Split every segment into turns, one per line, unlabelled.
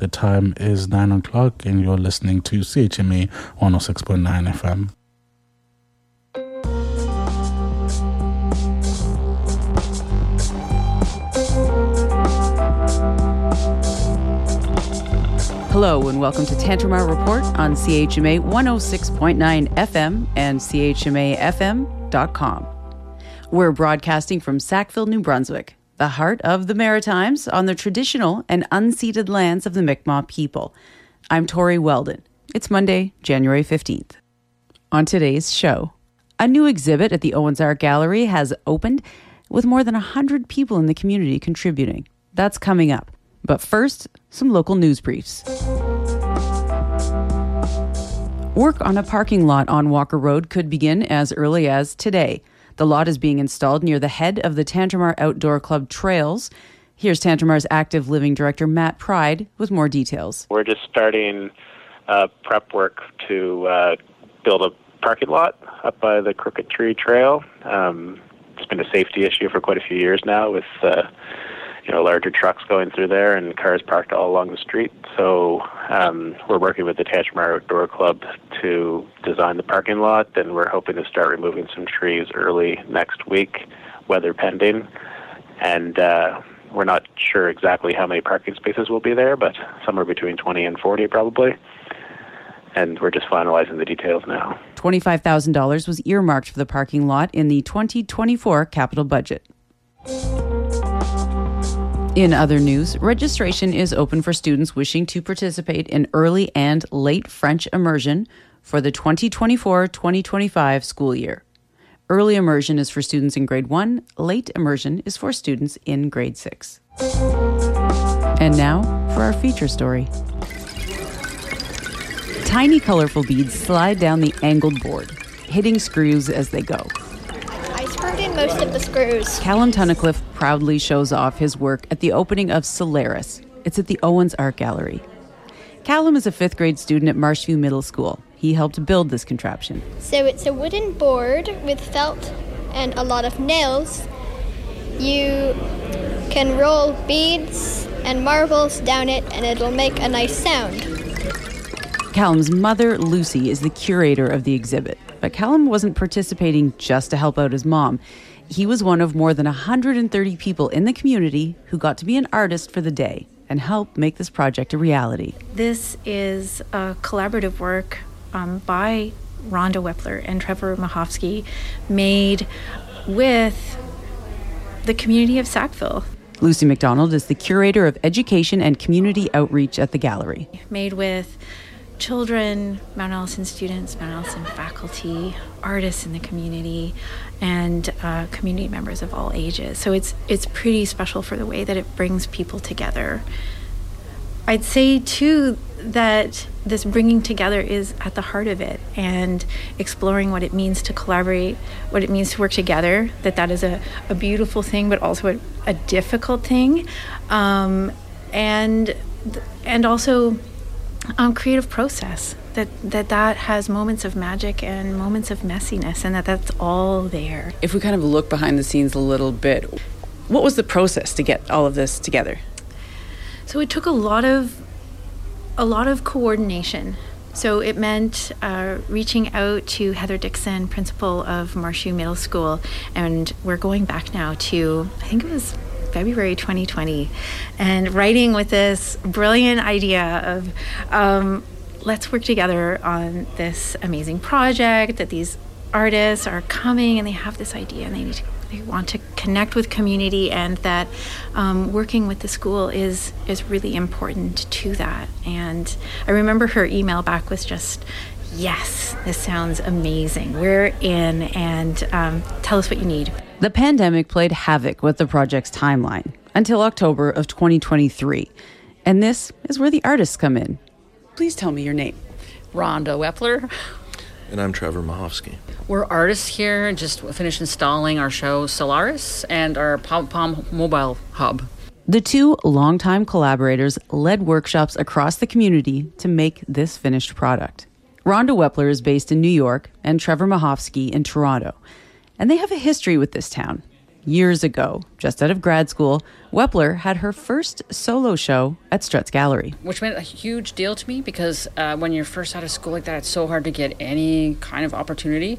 The time is 9 o'clock, and you're listening to CHMA 106.9 FM.
Hello, and welcome to Tantrum Tantramar Report on CHMA 106.9 FM and CHMAFM.com. We're broadcasting from Sackville, New Brunswick, the heart of the Maritimes on the traditional and unceded lands of the Mi'kmaq people. I'm Tori Weldon. It's Monday, January 15th. On today's show, a new exhibit at the Owens Art Gallery has opened with more than 100 people in the community contributing. That's coming up. But first, some local news briefs. Work on a parking lot on Walker Road could begin as early as today. The lot is being installed near the head of the Tantramar Outdoor Club trails. Here's Tantramar's active living director, Matt Pride, with more details.
We're just starting uh, prep work to uh, build a parking lot up by the Crooked Tree Trail. Um, it's been a safety issue for quite a few years now with uh, you know larger trucks going through there and cars parked all along the street. So um, we're working with the Tantramar Outdoor Club to design the parking lot, and we're hoping to start removing some trees early next week, weather pending. And uh, we're not sure exactly how many parking spaces will be there, but somewhere between 20 and 40 probably. And we're just finalizing the details now.
$25,000 was earmarked for the parking lot in the 2024 capital budget. In other news, registration is open for students wishing to participate in early and late French immersion for the 2024 2025 school year. Early immersion is for students in grade 1, late immersion is for students in grade 6. And now for our feature story. Tiny colorful beads slide down the angled board, hitting screws as they go.
Most of the screws.
Callum Tunnicliffe proudly shows off his work at the opening of Solaris. It's at the Owens Art Gallery. Callum is a fifth grade student at Marshview Middle School. He helped build this contraption.
So it's a wooden board with felt and a lot of nails. You can roll beads and marbles down it and it'll make a nice sound.
Callum's mother, Lucy, is the curator of the exhibit. But Callum wasn't participating just to help out his mom. He was one of more than 130 people in the community who got to be an artist for the day and help make this project a reality.
This is a collaborative work um, by Rhonda Weppler and Trevor Mahovsky made with the community of Sackville.
Lucy McDonald is the curator of education and community outreach at the gallery.
Made with children, Mount Allison students, Mount Allison faculty, artists in the community, and uh, community members of all ages. So it's it's pretty special for the way that it brings people together. I'd say too that this bringing together is at the heart of it and exploring what it means to collaborate what it means to work together that that is a, a beautiful thing but also a, a difficult thing um, and and also um, creative process that, that that has moments of magic and moments of messiness and that that's all there
If we kind of look behind the scenes a little bit, what was the process to get all of this together?
So it took a lot of a lot of coordination. So it meant uh, reaching out to Heather Dixon, principal of Marshview Middle School, and we're going back now to I think it was February 2020, and writing with this brilliant idea of um, let's work together on this amazing project that these artists are coming and they have this idea and they need to they want to connect with community and that um, working with the school is is really important to that. And i remember her email back was just yes this sounds amazing. We're in and um, tell us what you need
The pandemic played havoc with the project's timeline until October of 2023. And this is where the artists come in. Please tell me your name.
Rhonda Weppler.
And I'm Trevor Mahovsky.
We're artists here, just finished installing our show Solaris and our Pom Pom mobile hub.
The two longtime collaborators led workshops across the community to make this finished product. Rhonda Weppler is based in New York and Trevor Mahovsky in Toronto, and they have a history with this town. Years ago, just out of grad school, Weppler had her first solo show at Struts Gallery.
which meant a huge deal to me because uh, when you're first out of school like that, it's so hard to get any kind of opportunity.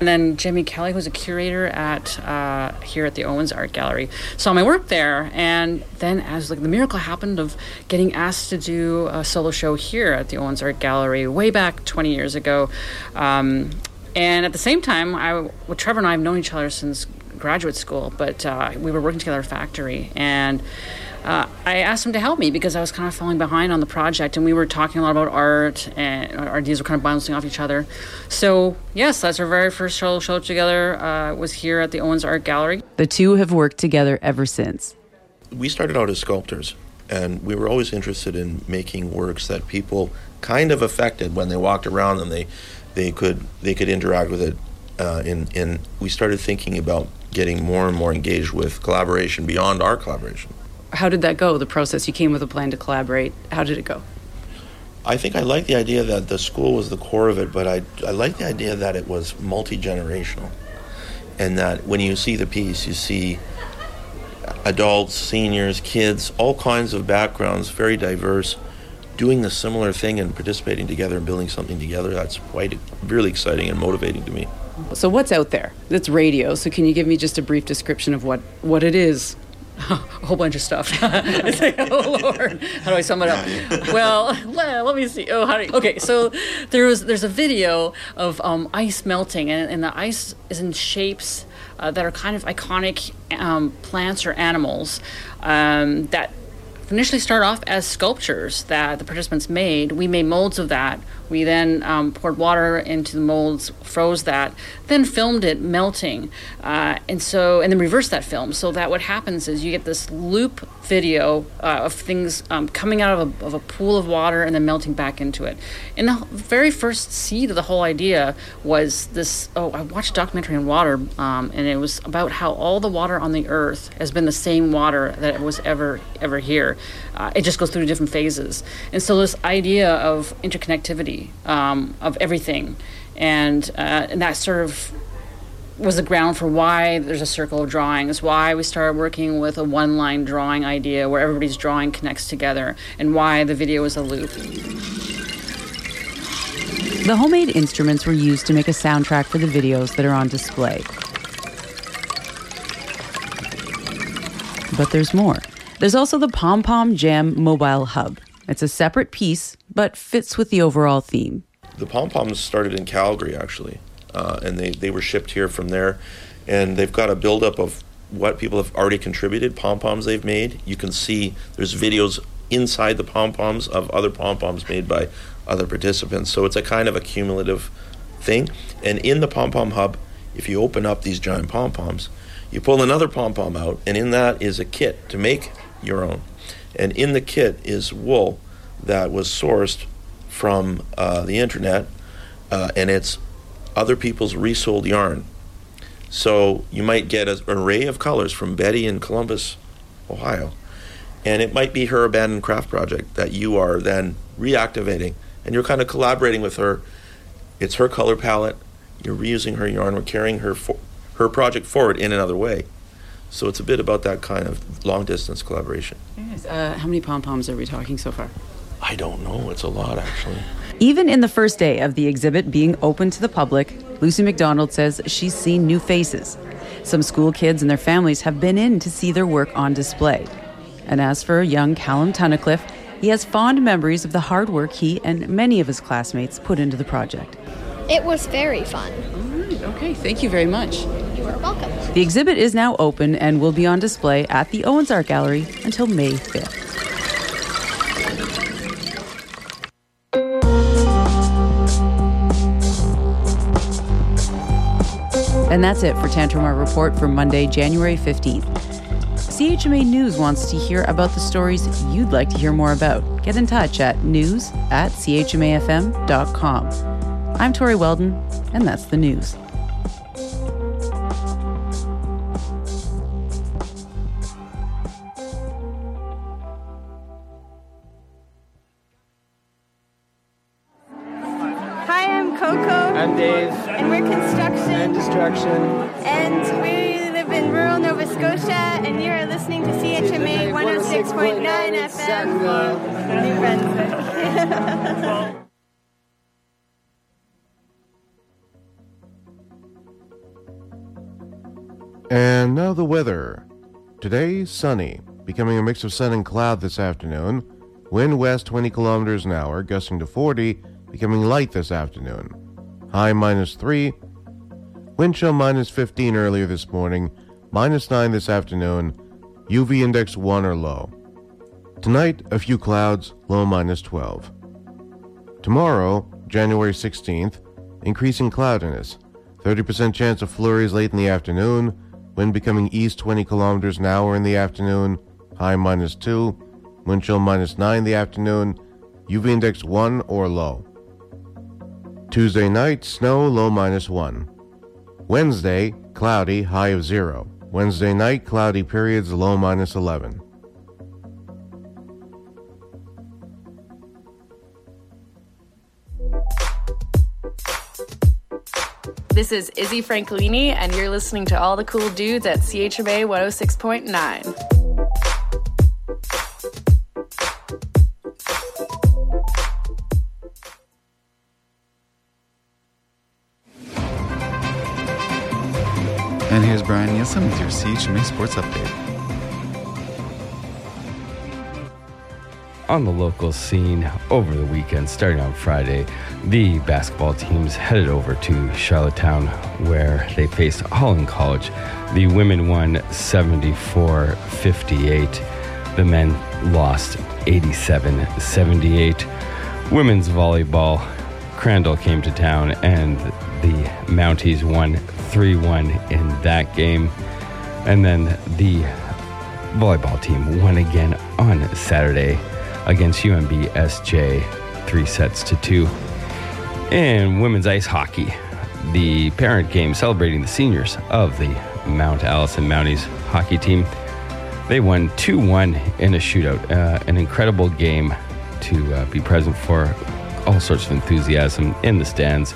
And then Gemey Kelly, who's a curator at uh, here at the Owens Art Gallery, saw my work there, and then as like the miracle happened of getting asked to do a solo show here at the Owens Art Gallery way back 20 years ago. Um, and at the same time, I, well, Trevor and I have known each other since graduate school, but uh, we were working together at a factory, and uh, I asked him to help me because I was kind of falling behind on the project, and we were talking a lot about art, and our ideas were kind of bouncing off each other. So yes, that's our very first show, show together. Uh, was here at the Owens Art Gallery.
The two have worked together ever since.
We started out as sculptors, and we were always interested in making works that people kind of affected when they walked around them. They they could they could interact with it. Uh, and, and we started thinking about getting more and more engaged with collaboration beyond our collaboration.
How did that go? The process you came with a plan to collaborate. How did it go?
I think I like the idea that the school was the core of it, but I, I like the idea that it was multi generational. And that when you see the piece, you see adults, seniors, kids, all kinds of backgrounds, very diverse, doing the similar thing and participating together and building something together. That's quite really exciting and motivating to me.
So what's out there? It's radio. So can you give me just a brief description of what what it is?
a whole bunch of stuff. it's like, oh Lord, how do I sum it up? well, le- let me see. Oh, how do you, okay? So there was there's a video of um, ice melting, and, and the ice is in shapes uh, that are kind of iconic um, plants or animals um, that initially start off as sculptures that the participants made. We made molds of that. We then um, poured water into the molds, froze that, then filmed it melting, uh, and so and then reversed that film. So that what happens is you get this loop video uh, of things um, coming out of a, of a pool of water and then melting back into it. And the very first seed of the whole idea was this. Oh, I watched a documentary on water, um, and it was about how all the water on the earth has been the same water that was ever ever here. Uh, it just goes through different phases, and so this idea of interconnectivity um, of everything, and uh, and that sort of was the ground for why there's a circle of drawings, why we started working with a one line drawing idea where everybody's drawing connects together, and why the video is a loop.
The homemade instruments were used to make a soundtrack for the videos that are on display. But there's more. There's also the Pom Pom Jam mobile hub. It's a separate piece, but fits with the overall theme.
The pom poms started in Calgary actually, uh, and they, they were shipped here from there, and they've got a buildup of what people have already contributed, pom poms they've made. You can see there's videos inside the pom poms of other pom poms made by other participants. So it's a kind of a cumulative thing. And in the pom pom hub, if you open up these giant pom poms, you pull another pom pom out, and in that is a kit to make your own. And in the kit is wool that was sourced from uh, the internet, uh, and it's other people's resold yarn. So you might get an array of colors from Betty in Columbus, Ohio, and it might be her abandoned craft project that you are then reactivating, and you're kind of collaborating with her. It's her color palette. You're reusing her yarn. We're carrying her for, her project forward in another way. So it's a bit about that kind of long distance collaboration.
Uh, how many pom poms are we talking so far?
I don't know. It's a lot, actually.
Even in the first day of the exhibit being open to the public, Lucy McDonald says she's seen new faces. Some school kids and their families have been in to see their work on display. And as for young Callum Tunnicliffe, he has fond memories of the hard work he and many of his classmates put into the project.
It was very fun. All right.
Okay, thank you very much.
You are welcome.
The exhibit is now open and will be on display at the Owens Art Gallery until May 5th. And that's it for Tantramar Report for Monday, January 15th. CHMA News wants to hear about the stories you'd like to hear more about. Get in touch at news at chmafm.com. I'm Tori Weldon, and that's the news.
Sunny, becoming a mix of sun and cloud this afternoon. Wind west 20 kilometers an hour, gusting to 40, becoming light this afternoon. High minus 3. Wind chill minus 15 earlier this morning, minus 9 this afternoon. UV index 1 or low. Tonight, a few clouds, low minus 12. Tomorrow, January 16th, increasing cloudiness. 30% chance of flurries late in the afternoon, wind becoming east 20 kilometers an hour in the afternoon, high minus 2, wind chill minus 9 in the afternoon, UV index 1 or low. Tuesday night, snow, low minus 1. Wednesday, cloudy, high of 0. Wednesday night, cloudy periods, low minus 11.
This is Izzy Francolini, and you're listening to all the cool dudes at CHMA 106.9.
And here's Brian Nielsen with your CHMA Sports Update.
On the local scene over the weekend, starting on Friday, the basketball teams headed over to Charlottetown where they faced Holland College. The women won 74 58. The men lost 87 78. Women's volleyball, Crandall came to town and the Mounties won 3 1 in that game. And then the volleyball team won again on Saturday against UNB SJ, three sets to two. And women's ice hockey, the parent game celebrating the seniors of the Mount Allison Mounties hockey team. They won 2 1 in a shootout. Uh, an incredible game to uh, be present for. All sorts of enthusiasm in the stands.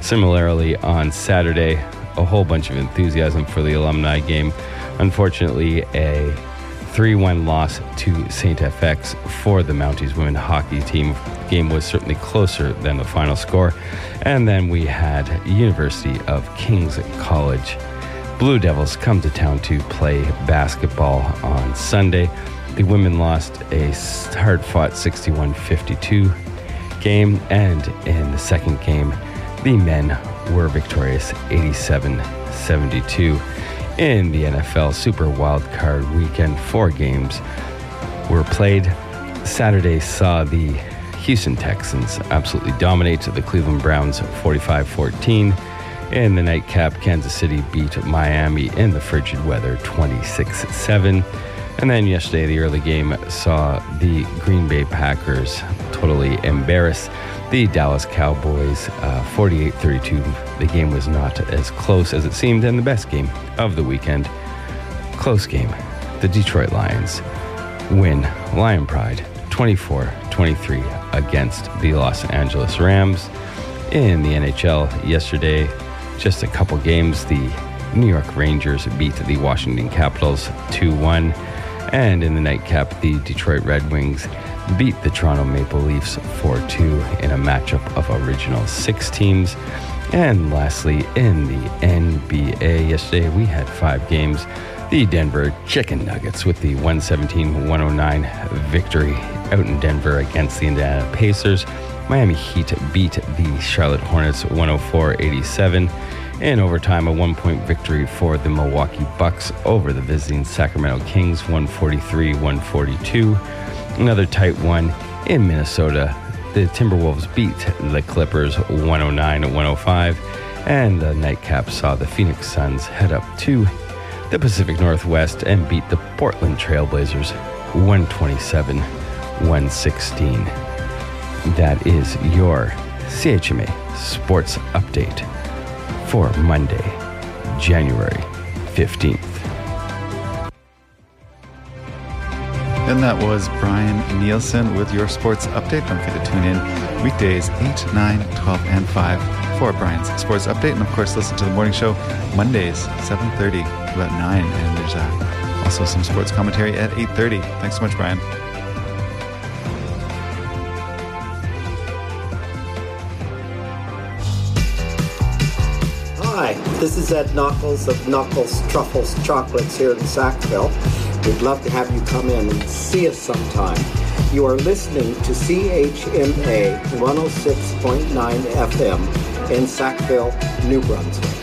Similarly, on Saturday, a whole bunch of enthusiasm for the alumni game. Unfortunately, a 3 1 loss to St. FX for the Mounties women hockey team. Game was certainly closer than the final score. And then we had University of King's College. Blue Devils come to town to play basketball on Sunday. The women lost a hard fought 61 52 game, and in the second game, the men were victorious 87 72 in the NFL Super Wild Card Weekend. Four games were played. Saturday saw the Houston Texans absolutely dominate the Cleveland Browns 45 14. In the nightcap, Kansas City beat Miami in the frigid weather 26 7. And then yesterday, the early game saw the Green Bay Packers totally embarrass the Dallas Cowboys uh, 48 uh, 32. The game was not as close as it seemed, and the best game of the weekend, close game. The Detroit Lions win Lion Pride 24 23 against the Los Angeles Rams. In the NHL yesterday, just a couple games, the New York Rangers beat the Washington Capitals 2 1. And in the nightcap, the Detroit Red Wings beat the Toronto Maple Leafs 4 2 in a matchup of original six teams. And lastly, in the NBA, yesterday we had five games. The Denver Chicken Nuggets with the 117 109 victory out in Denver against the Indiana Pacers. Miami Heat beat the Charlotte Hornets 104 87. In overtime, a one point victory for the Milwaukee Bucks over the visiting Sacramento Kings 143 142. Another tight one in Minnesota. The Timberwolves beat the Clippers 109 105. And the nightcap saw the Phoenix Suns head up to the Pacific Northwest and beat the Portland Trailblazers 127 116. That is your CHMA Sports Update for Monday, January 15th.
And that was Brian Nielsen with your sports update. Don't forget to tune in weekdays 8, 9, 12, and 5 for Brian's sports update. And of course, listen to the morning show Mondays, 7.30 to about 9. And there's uh, also some sports commentary at 8.30. Thanks so much, Brian.
Hi, this is Ed Knuckles of Knuckles Truffles Chocolates here in Sackville. We'd love to have you come in and see us sometime. You are listening to CHMA 106.9 FM in Sackville, New Brunswick.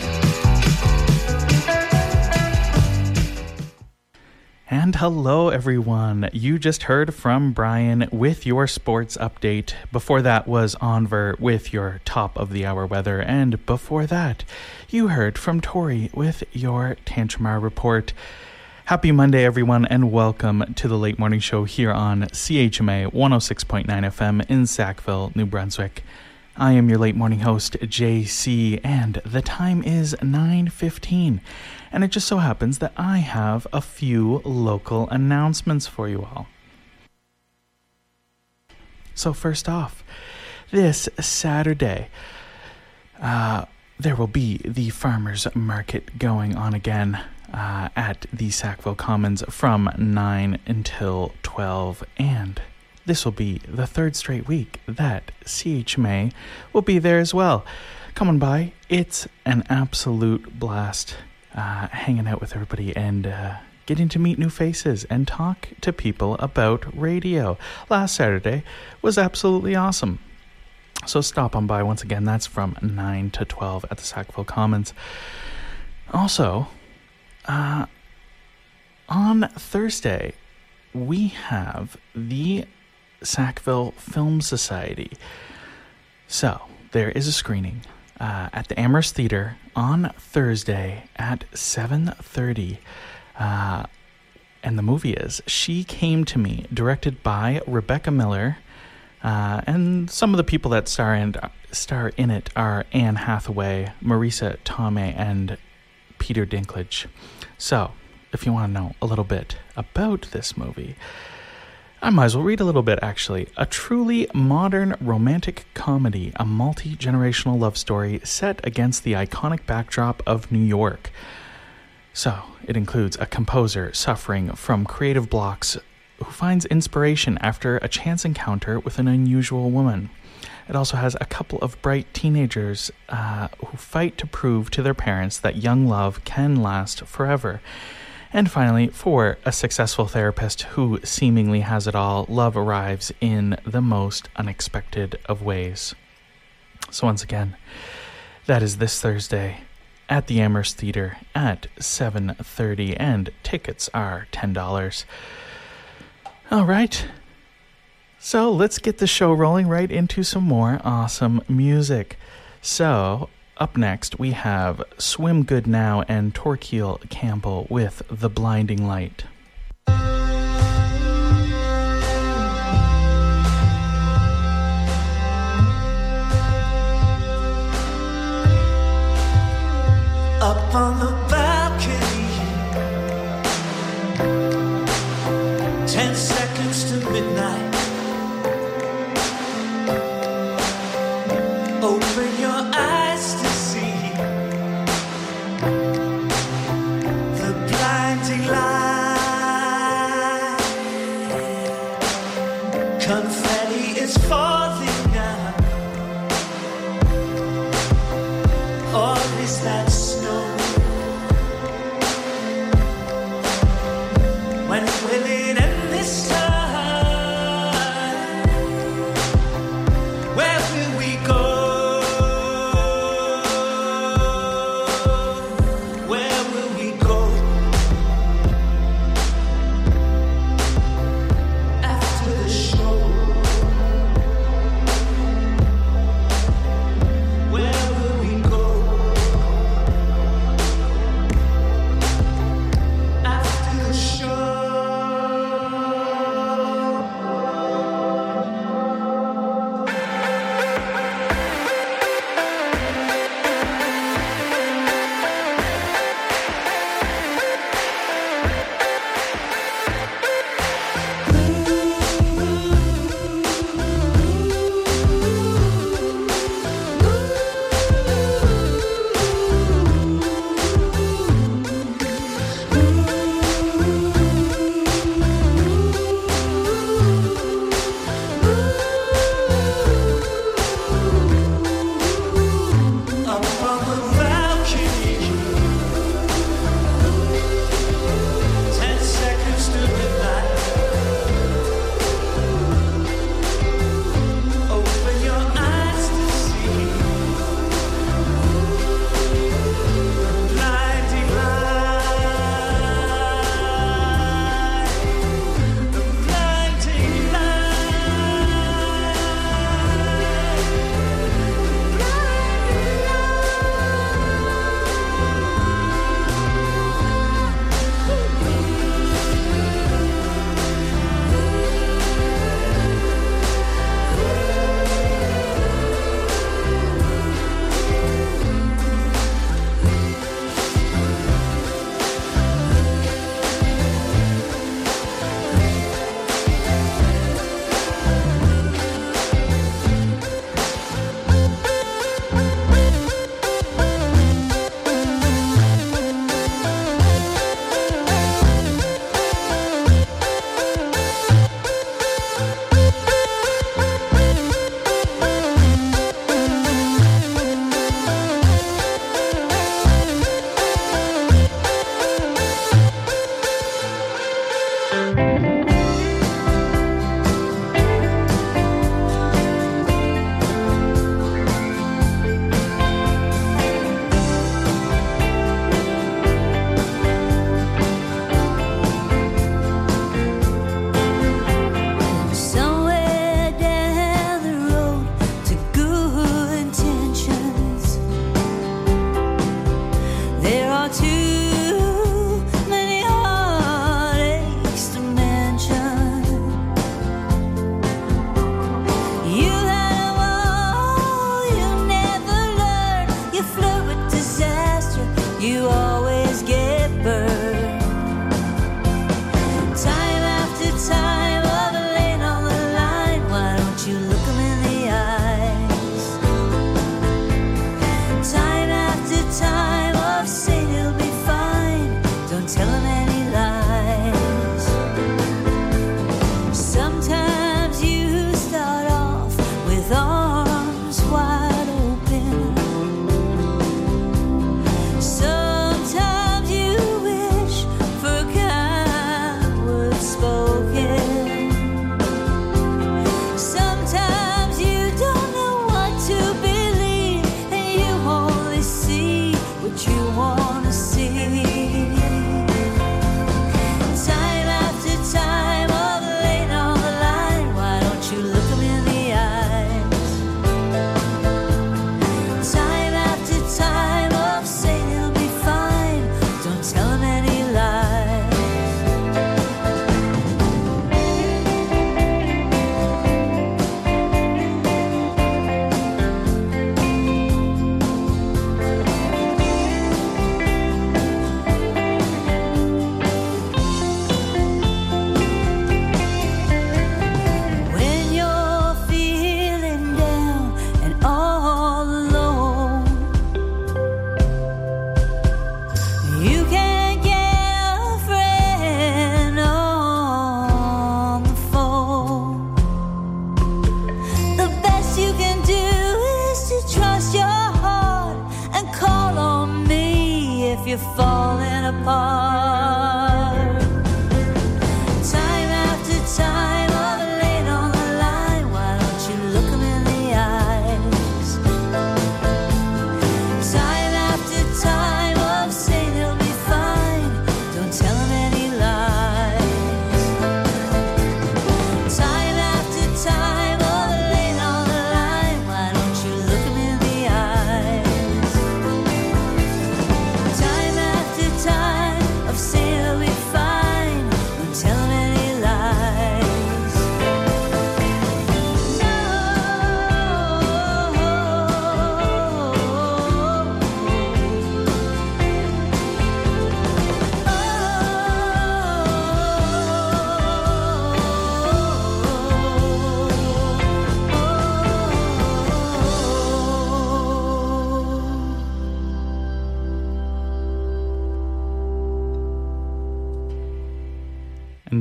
And hello, everyone. You just heard from Brian with your sports update. Before that was Onver with your top of the hour weather. And before that, you heard from Tori with your Tantramar report. Happy Monday, everyone, and welcome to the late morning show here on CHMA 106.9 FM in Sackville, New Brunswick. I am your late morning host, JC, and the time is 9:15. And it just so happens that I have a few local announcements for you all. So first off, this Saturday, uh, there will be the farmers market going on again uh, at the Sackville Commons from 9 until 12 and this will be the third straight week that CHMA will be there as well. Come on by. It's an absolute blast uh, hanging out with everybody and uh, getting to meet new faces and talk to people about radio. Last Saturday was absolutely awesome. So stop on by once again. That's from 9 to 12 at the Sackville Commons. Also, uh, on Thursday, we have the Sackville Film Society. So, there is a screening uh, at the Amherst Theater on Thursday at 7.30. Uh, and the movie is She Came to Me, directed by Rebecca Miller. Uh, and some of the people that star in, star in it are Anne Hathaway, Marisa Tomei, and Peter Dinklage. So, if you want to know a little bit about this movie, I might as well read a little bit actually. A truly modern romantic comedy, a multi generational love story set against the iconic backdrop of New York. So, it includes a composer suffering from creative blocks who finds inspiration after a chance encounter with an unusual woman. It also has a couple of bright teenagers uh, who fight to prove to their parents that young love can last forever. And finally, for a successful therapist who seemingly has it all, love arrives in the most unexpected of ways. So, once again, that is this Thursday at the Amherst Theater at 7:30 and tickets are $10. All right. So, let's get the show rolling right into some more awesome music. So, up next, we have Swim Good Now and Torquil Campbell with The Blinding Light.
Up on the Confetti is falling now, or is that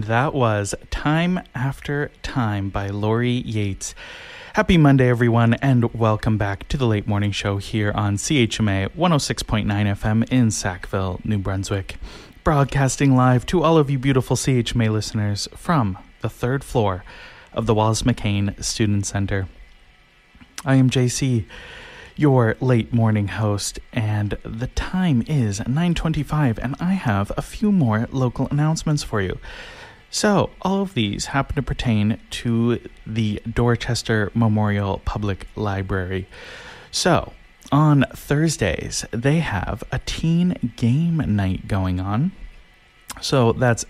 And that was Time After Time by Lori Yates. Happy Monday, everyone, and welcome back to the late morning show here on CHMA 106.9 FM in Sackville, New Brunswick. Broadcasting live to all of you beautiful CHMA listeners from the third floor of the Wallace McCain Student Center. I am JC, your late morning host, and the time is 9:25 and I have a few more local announcements for you. So, all of these happen to pertain to the Dorchester Memorial Public Library. So, on Thursdays, they have a teen game night going on. So, that's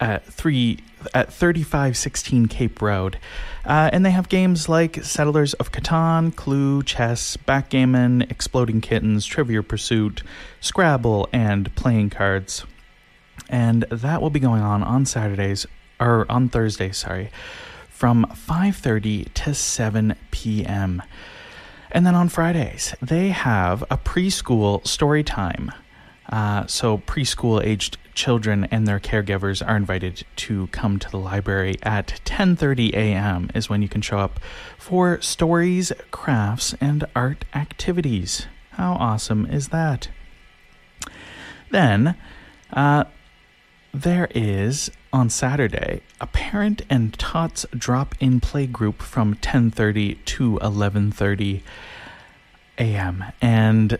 at 3 at 3516 Cape Road. Uh, and they have games like Settlers of Catan, Clue, Chess, Backgammon, Exploding Kittens, Trivia Pursuit, Scrabble, and playing cards and that will be going on on Saturdays or on Thursdays, sorry, from 5:30 to 7 p.m. And then on Fridays, they have a preschool story time. Uh, so preschool aged children and their caregivers are invited to come to the library at 10:30 a.m. is when you can show up for stories, crafts, and art activities. How awesome is that? Then, uh, there is on Saturday a parent and tots drop-in play group from 10:30 to 11:30 a.m. and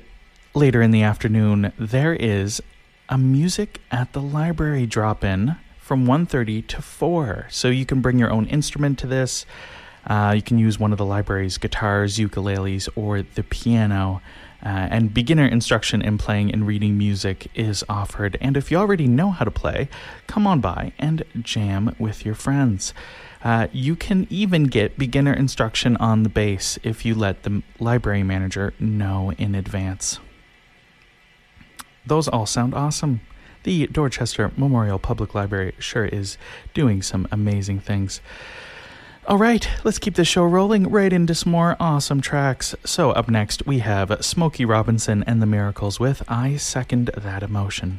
later in the afternoon there is a music at the library drop-in from 1:30 to 4. So you can bring your own instrument to this. Uh, you can use one of the library's guitars, ukuleles, or the piano. Uh, and beginner instruction in playing and reading music is offered. And if you already know how to play, come on by and jam with your friends. Uh, you can even get beginner instruction on the bass if you let the library manager know in advance. Those all sound awesome. The Dorchester Memorial Public Library sure is doing some amazing things. All right, let's keep this show rolling right into some more awesome tracks. So, up next, we have Smokey Robinson and the Miracles with I Second That Emotion.